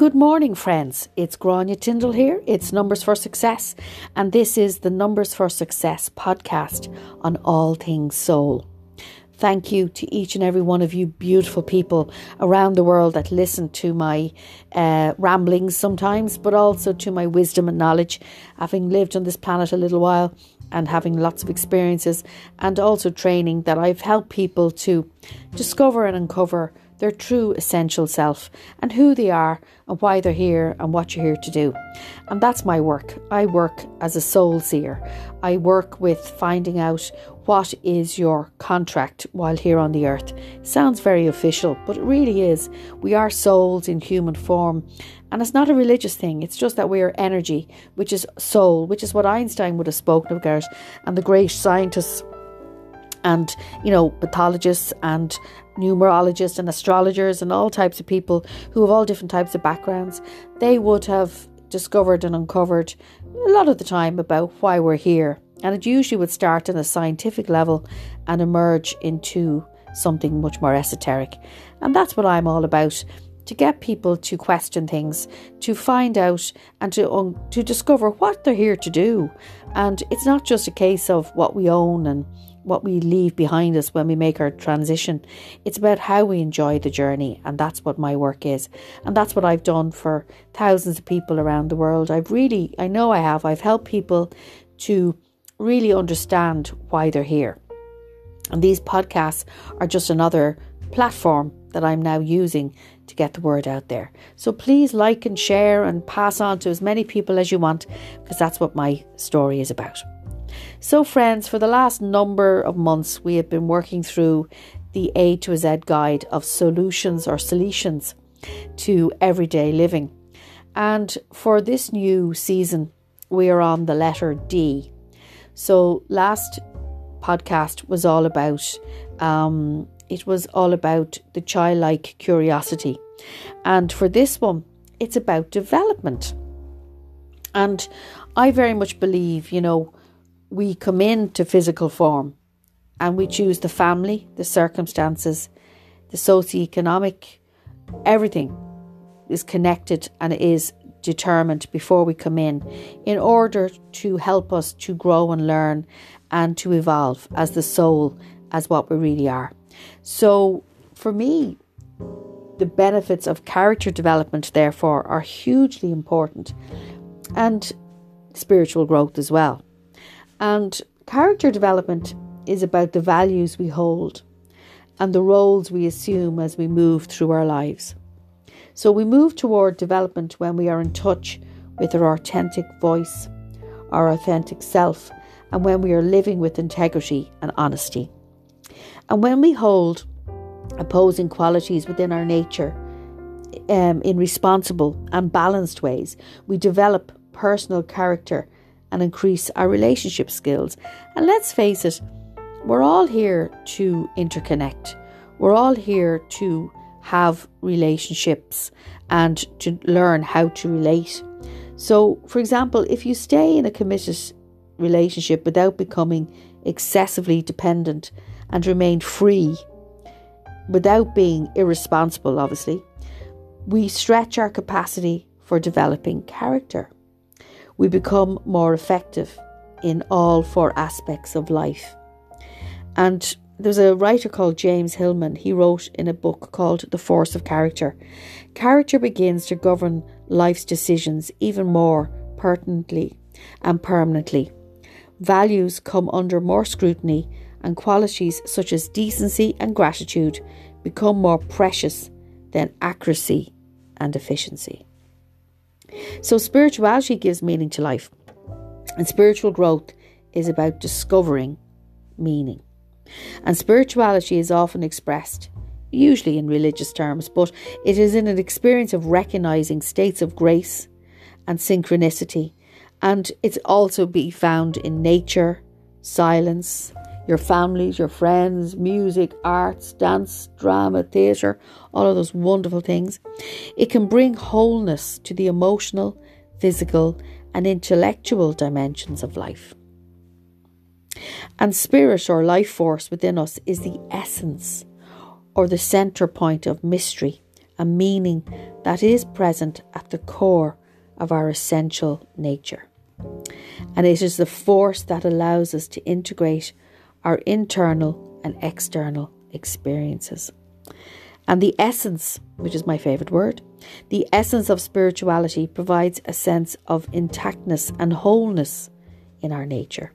Good morning, friends. It's Grania Tyndall here. It's Numbers for Success, and this is the Numbers for Success podcast on all things soul. Thank you to each and every one of you beautiful people around the world that listen to my uh, ramblings sometimes, but also to my wisdom and knowledge, having lived on this planet a little while and having lots of experiences and also training that I've helped people to discover and uncover their true essential self and who they are and why they're here and what you're here to do. And that's my work. I work as a soul seer. I work with finding out what is your contract while here on the earth. Sounds very official, but it really is. We are souls in human form. And it's not a religious thing, it's just that we are energy, which is soul, which is what Einstein would have spoken of, about, and the great scientists and you know pathologists and numerologists and astrologers and all types of people who have all different types of backgrounds they would have discovered and uncovered a lot of the time about why we're here and it usually would start on a scientific level and emerge into something much more esoteric and that's what I'm all about to get people to question things, to find out and to to discover what they're here to do. And it's not just a case of what we own and what we leave behind us when we make our transition. It's about how we enjoy the journey, and that's what my work is. And that's what I've done for thousands of people around the world. I've really, I know I have, I've helped people to really understand why they're here. And these podcasts are just another platform that I'm now using to get the word out there. So please like and share and pass on to as many people as you want because that's what my story is about. So, friends, for the last number of months, we have been working through the A to Z guide of solutions or solutions to everyday living. And for this new season, we are on the letter D. So, last podcast was all about um, it was all about the childlike curiosity, and for this one, it's about development. And I very much believe, you know, we come into physical form and we choose the family, the circumstances, the socio-economic, everything is connected and is determined before we come in in order to help us to grow and learn and to evolve as the soul as what we really are. So for me, the benefits of character development therefore are hugely important and spiritual growth as well. And character development is about the values we hold and the roles we assume as we move through our lives. So we move toward development when we are in touch with our authentic voice, our authentic self, and when we are living with integrity and honesty. And when we hold opposing qualities within our nature um, in responsible and balanced ways, we develop personal character and increase our relationship skills. And let's face it, we're all here to interconnect. We're all here to have relationships and to learn how to relate. So, for example, if you stay in a committed relationship without becoming excessively dependent and remain free, without being irresponsible, obviously, we stretch our capacity for developing character we become more effective in all four aspects of life. And there's a writer called James Hillman. He wrote in a book called The Force of Character. Character begins to govern life's decisions even more pertinently and permanently. Values come under more scrutiny, and qualities such as decency and gratitude become more precious than accuracy and efficiency. So, spirituality gives meaning to life, and spiritual growth is about discovering meaning. And spirituality is often expressed, usually in religious terms, but it is in an experience of recognizing states of grace and synchronicity. And it's also be found in nature, silence, your families, your friends, music, arts, dance, drama, theatre, all of those wonderful things. It can bring wholeness to the emotional, physical, and intellectual dimensions of life. And spirit or life force within us is the essence or the center point of mystery a meaning that is present at the core of our essential nature. And it is the force that allows us to integrate our internal and external experiences. And the essence, which is my favourite word, the essence of spirituality provides a sense of intactness and wholeness in our nature.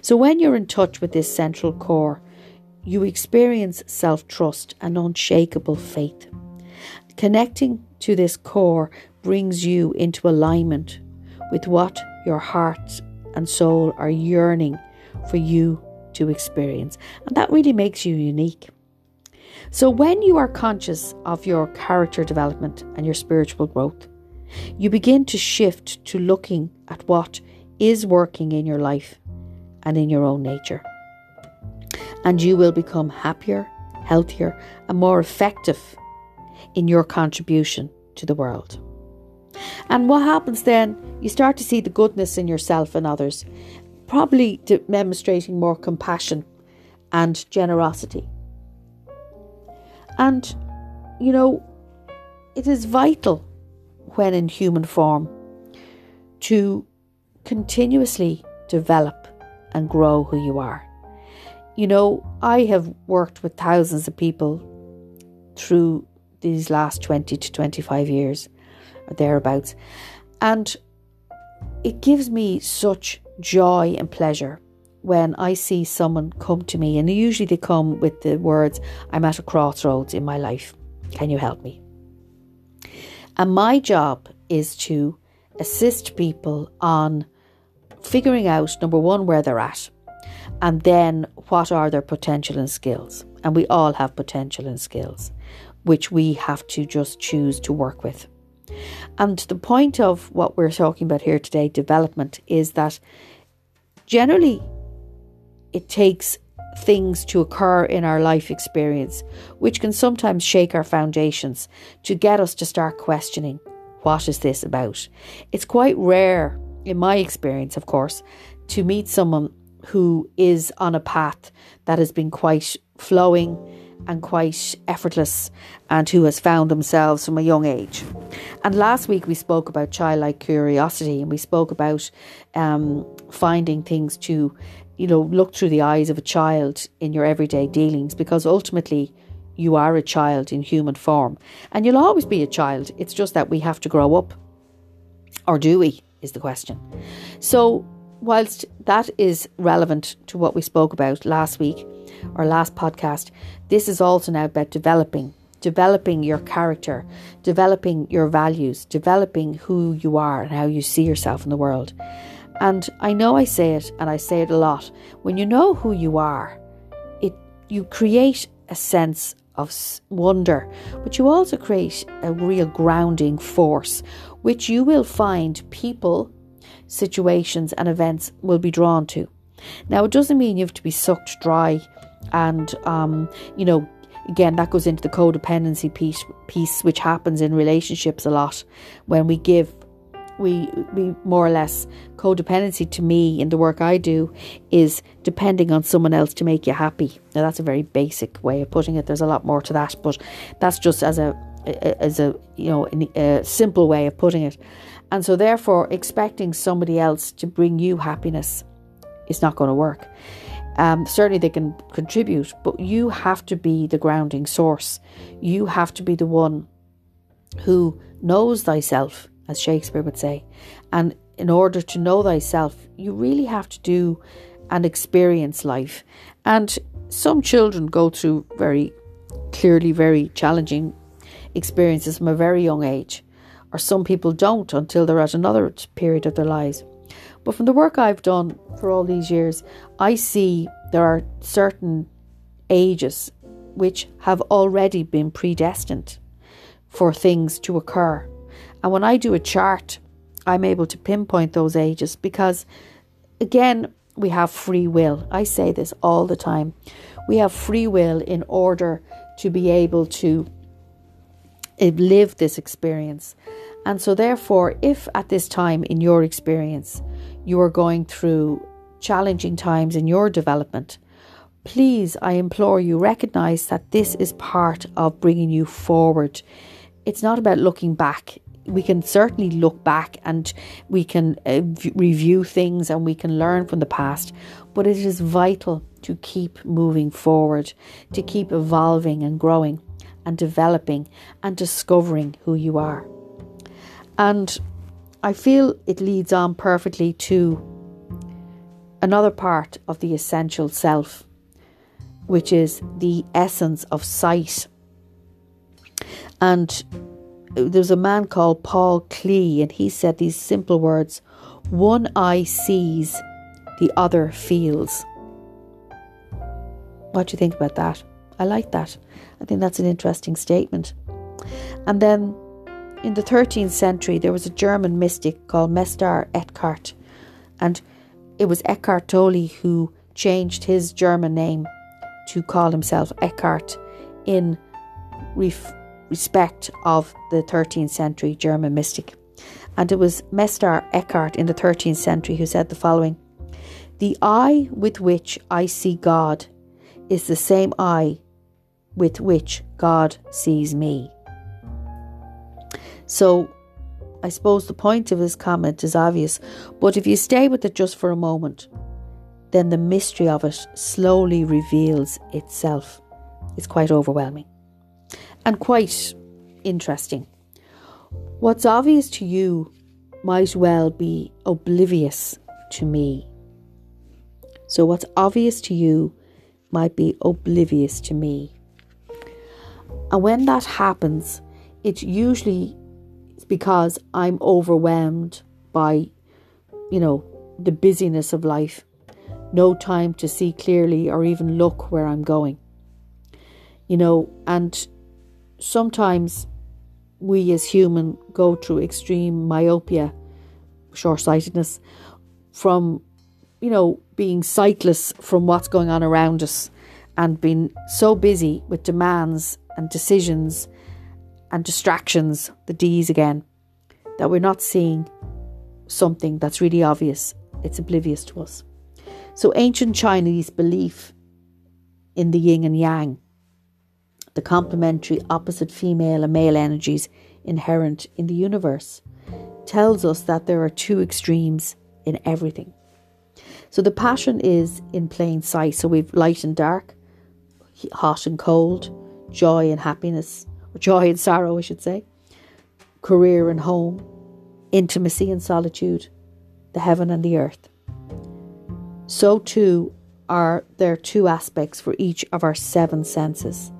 So when you're in touch with this central core, you experience self trust and unshakable faith. Connecting to this core brings you into alignment with what your heart and soul are yearning for you to experience. And that really makes you unique. So, when you are conscious of your character development and your spiritual growth, you begin to shift to looking at what is working in your life and in your own nature. And you will become happier, healthier, and more effective in your contribution to the world. And what happens then? You start to see the goodness in yourself and others, probably demonstrating more compassion and generosity. And, you know, it is vital when in human form to continuously develop and grow who you are. You know, I have worked with thousands of people through these last 20 to 25 years or thereabouts, and it gives me such joy and pleasure when I see someone come to me, and usually they come with the words, I'm at a crossroads in my life. Can you help me? And my job is to assist people on figuring out number one, where they're at, and then what are their potential and skills. And we all have potential and skills, which we have to just choose to work with. And the point of what we're talking about here today, development, is that generally it takes things to occur in our life experience, which can sometimes shake our foundations to get us to start questioning what is this about. It's quite rare, in my experience, of course, to meet someone who is on a path that has been quite flowing and quite effortless and who has found themselves from a young age. And last week we spoke about childlike curiosity and we spoke about um, finding things to you know, look through the eyes of a child in your everyday dealings because ultimately you are a child in human form and you'll always be a child. It's just that we have to grow up. Or do we? Is the question. So, whilst that is relevant to what we spoke about last week or last podcast, this is also now about developing developing your character, developing your values, developing who you are and how you see yourself in the world. And I know I say it and I say it a lot. When you know who you are, it you create a sense of wonder, but you also create a real grounding force, which you will find people, situations, and events will be drawn to. Now, it doesn't mean you have to be sucked dry, and um, you know, again, that goes into the codependency piece, piece, which happens in relationships a lot when we give we we more or less codependency to me in the work I do is depending on someone else to make you happy. Now that's a very basic way of putting it. There's a lot more to that, but that's just as a as a you know a simple way of putting it. And so therefore expecting somebody else to bring you happiness is not going to work. Um, certainly they can contribute, but you have to be the grounding source. You have to be the one who knows thyself as Shakespeare would say. And in order to know thyself, you really have to do and experience life. And some children go through very clearly very challenging experiences from a very young age, or some people don't until they're at another period of their lives. But from the work I've done for all these years, I see there are certain ages which have already been predestined for things to occur and when I do a chart, I'm able to pinpoint those ages because, again, we have free will. I say this all the time. We have free will in order to be able to eh, live this experience. And so, therefore, if at this time in your experience you are going through challenging times in your development, please, I implore you, recognize that this is part of bringing you forward it's not about looking back. We can certainly look back and we can uh, v- review things and we can learn from the past, but it is vital to keep moving forward, to keep evolving and growing and developing and discovering who you are. And I feel it leads on perfectly to another part of the essential self, which is the essence of sight. And there's a man called Paul Klee, and he said these simple words one eye sees, the other feels. What do you think about that? I like that. I think that's an interesting statement. And then in the 13th century, there was a German mystic called Meister Eckhart, and it was Eckhart Tolle who changed his German name to call himself Eckhart in ref- respect of the 13th century German mystic. And it was Meister Eckhart in the 13th century who said the following The eye with which I see God is the same eye with which God sees me. So, I suppose the point of his comment is obvious, but if you stay with it just for a moment, then the mystery of it slowly reveals itself. It's quite overwhelming and quite interesting. What's obvious to you might well be oblivious to me. So, what's obvious to you might be oblivious to me. And when that happens, it usually is because I'm overwhelmed by, you know, the busyness of life, no time to see clearly or even look where I'm going. You know, and sometimes we as human go through extreme myopia, short sightedness, from, you know, being sightless from what's going on around us and being so busy with demands and decisions and distractions, the D's again, that we're not seeing something that's really obvious. It's oblivious to us. So, ancient Chinese belief in the yin and yang, the complementary opposite female and male energies inherent in the universe, tells us that there are two extremes in everything. So, the passion is in plain sight. So, we've light and dark, hot and cold, joy and happiness, joy and sorrow, I should say, career and home, intimacy and solitude, the heaven and the earth. So too are there two aspects for each of our seven senses.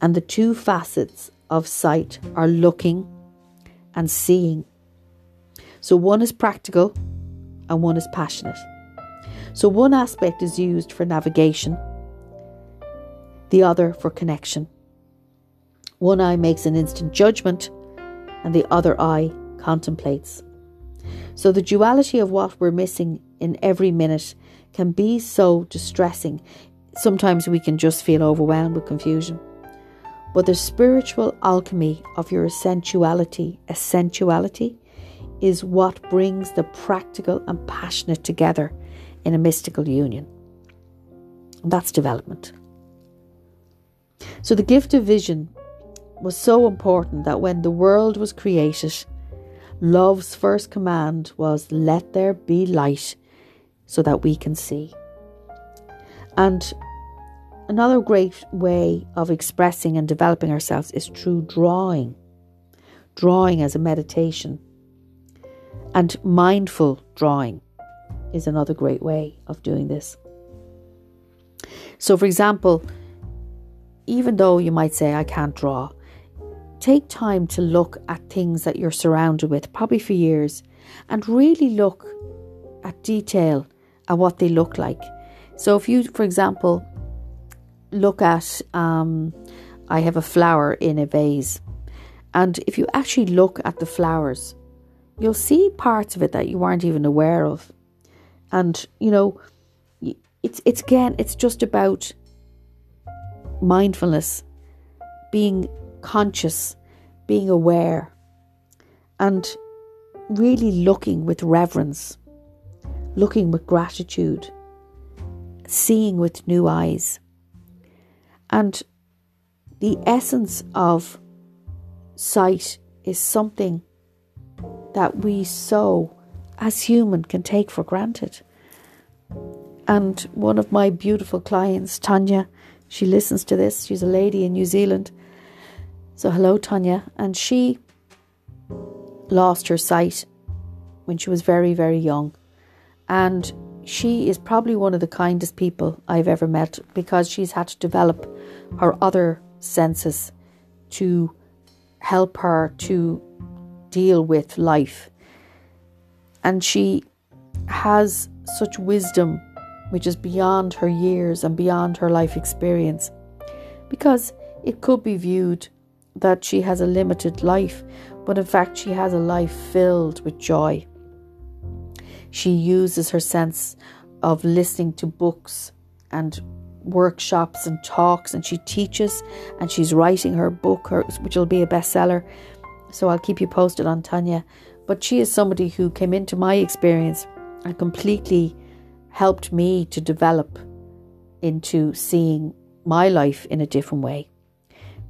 And the two facets of sight are looking and seeing. So one is practical and one is passionate. So one aspect is used for navigation the other for connection. One eye makes an instant judgment, and the other eye contemplates. So, the duality of what we're missing in every minute can be so distressing. Sometimes we can just feel overwhelmed with confusion. But the spiritual alchemy of your essentiality, essentiality, is what brings the practical and passionate together in a mystical union. And that's development. So the gift of vision was so important that when the world was created, love's first command was, Let there be light so that we can see. And another great way of expressing and developing ourselves is through drawing. Drawing as a meditation. And mindful drawing is another great way of doing this. So, for example, even though you might say, I can't draw, take time to look at things that you're surrounded with, probably for years, and really look at detail at what they look like. So, if you, for example, look at, um, I have a flower in a vase, and if you actually look at the flowers, you'll see parts of it that you weren't even aware of. And, you know, it's, it's again, it's just about mindfulness, being conscious, being aware, and really looking with reverence, looking with gratitude, seeing with new eyes. And the essence of sight is something that we so, as human, can take for granted. And one of my beautiful clients, Tanya, she listens to this. She's a lady in New Zealand. So, hello, Tanya. And she lost her sight when she was very, very young. And she is probably one of the kindest people I've ever met because she's had to develop her other senses to help her to deal with life. And she has such wisdom which is beyond her years and beyond her life experience. Because it could be viewed that she has a limited life, but in fact, she has a life filled with joy. She uses her sense of listening to books and workshops and talks, and she teaches and she's writing her book, which will be a bestseller. So I'll keep you posted on Tanya. But she is somebody who came into my experience and completely helped me to develop into seeing my life in a different way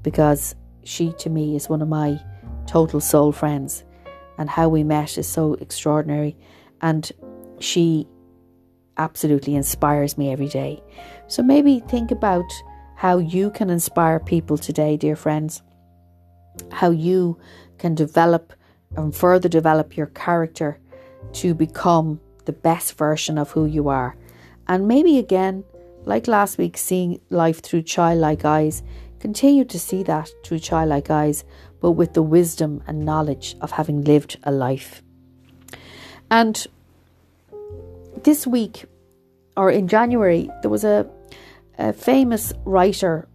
because she to me is one of my total soul friends and how we met is so extraordinary and she absolutely inspires me every day. So maybe think about how you can inspire people today, dear friends. How you can develop and further develop your character to become the best version of who you are. And maybe again, like last week, seeing life through childlike eyes, continue to see that through childlike eyes, but with the wisdom and knowledge of having lived a life. And this week, or in January, there was a, a famous writer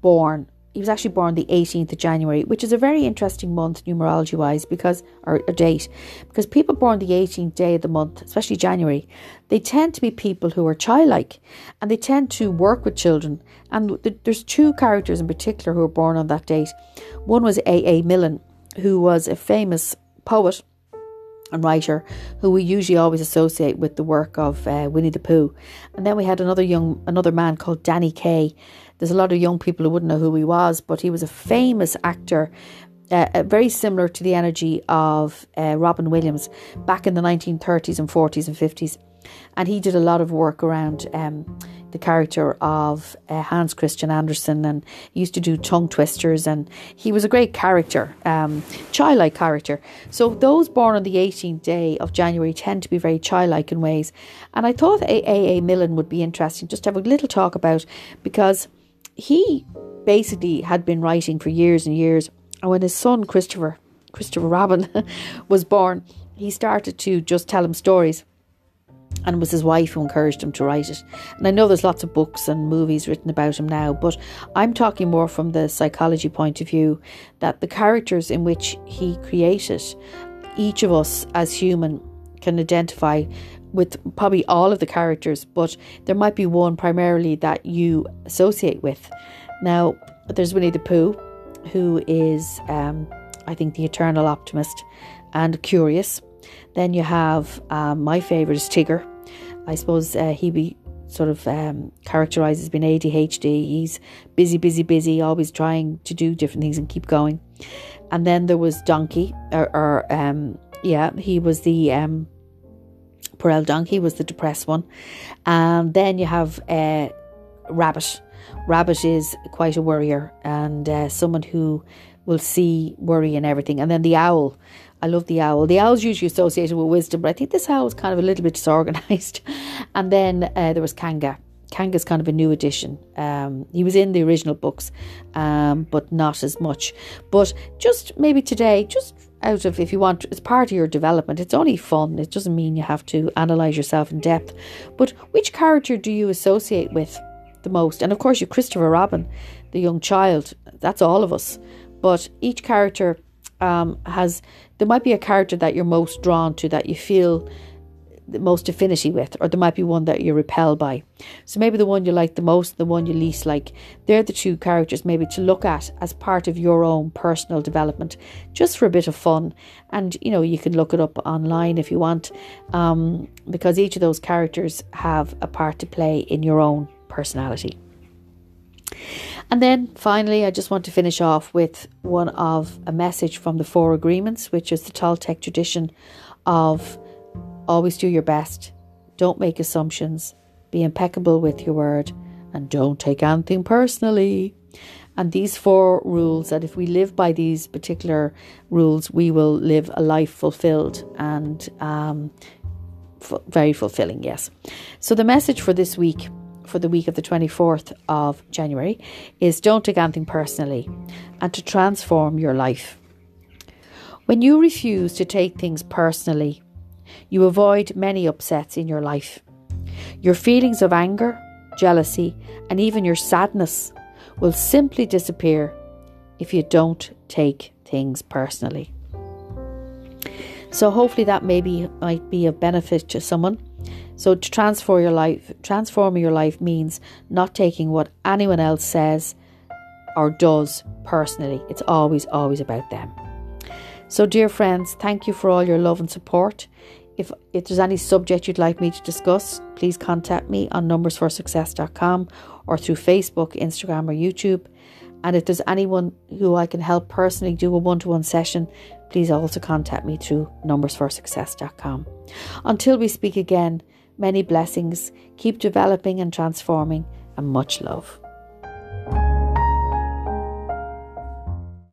born he was actually born the 18th of January, which is a very interesting month numerology wise because, or a date, because people born the 18th day of the month, especially January, they tend to be people who are childlike and they tend to work with children. And there's two characters in particular who were born on that date. One was A.A. Milne, who was a famous poet and writer who we usually always associate with the work of uh, Winnie the Pooh. And then we had another young another man called Danny Kaye there's a lot of young people who wouldn't know who he was, but he was a famous actor. Uh, uh, very similar to the energy of uh, Robin Williams back in the 1930s and 40s and 50s. And he did a lot of work around um, the character of uh, Hans Christian Andersen and he used to do tongue twisters. And he was a great character, um, childlike character. So those born on the 18th day of January tend to be very childlike in ways. And I thought A.A. Milne would be interesting just to have a little talk about because he basically had been writing for years and years. And when his son Christopher, Christopher Robin, was born, he started to just tell him stories. And it was his wife who encouraged him to write it. And I know there's lots of books and movies written about him now, but I'm talking more from the psychology point of view that the characters in which he created, each of us as human can identify with probably all of the characters, but there might be one primarily that you associate with. Now, there's Winnie the Pooh, who is, um, I think, the eternal optimist and curious. Then you have um, my favourite is Tigger. I suppose uh, he be sort of um, characterized as being ADHD. He's busy, busy, busy, always trying to do different things and keep going. And then there was Donkey, or, or um, yeah, he was the um, Pearl Donkey was the depressed one. And then you have uh, Rabbit. Rabbit is quite a worrier and uh, someone who will see worry and everything. And then the owl. I love the owl. The owl's usually associated with wisdom, but I think this owl is kind of a little bit disorganized. and then uh, there was Kanga. Kanga's kind of a new addition. Um, he was in the original books, um, but not as much. But just maybe today, just out of if you want it's part of your development. It's only fun. It doesn't mean you have to analyze yourself in depth. But which character do you associate with the most? And of course you Christopher Robin the young child. That's all of us. But each character um, has there might be a character that you're most drawn to that you feel the most affinity with, or there might be one that you're repelled by. So maybe the one you like the most, the one you least like. They're the two characters maybe to look at as part of your own personal development, just for a bit of fun. And you know, you can look it up online if you want, um, because each of those characters have a part to play in your own personality. And then finally, I just want to finish off with one of a message from the Four Agreements, which is the Toltec tradition of always do your best, don't make assumptions, be impeccable with your word, and don't take anything personally. And these four rules that if we live by these particular rules, we will live a life fulfilled and um, f- very fulfilling, yes. So the message for this week for the week of the 24th of January is don't take anything personally and to transform your life. When you refuse to take things personally, you avoid many upsets in your life. Your feelings of anger, jealousy, and even your sadness will simply disappear if you don't take things personally. So hopefully that maybe might be of benefit to someone. So to transform your life, transforming your life means not taking what anyone else says or does personally. It's always, always about them. So, dear friends, thank you for all your love and support. If, if there's any subject you'd like me to discuss, please contact me on numbersforsuccess.com or through Facebook, Instagram, or YouTube. And if there's anyone who I can help personally do a one to one session, please also contact me through numbersforsuccess.com. Until we speak again, many blessings, keep developing and transforming, and much love.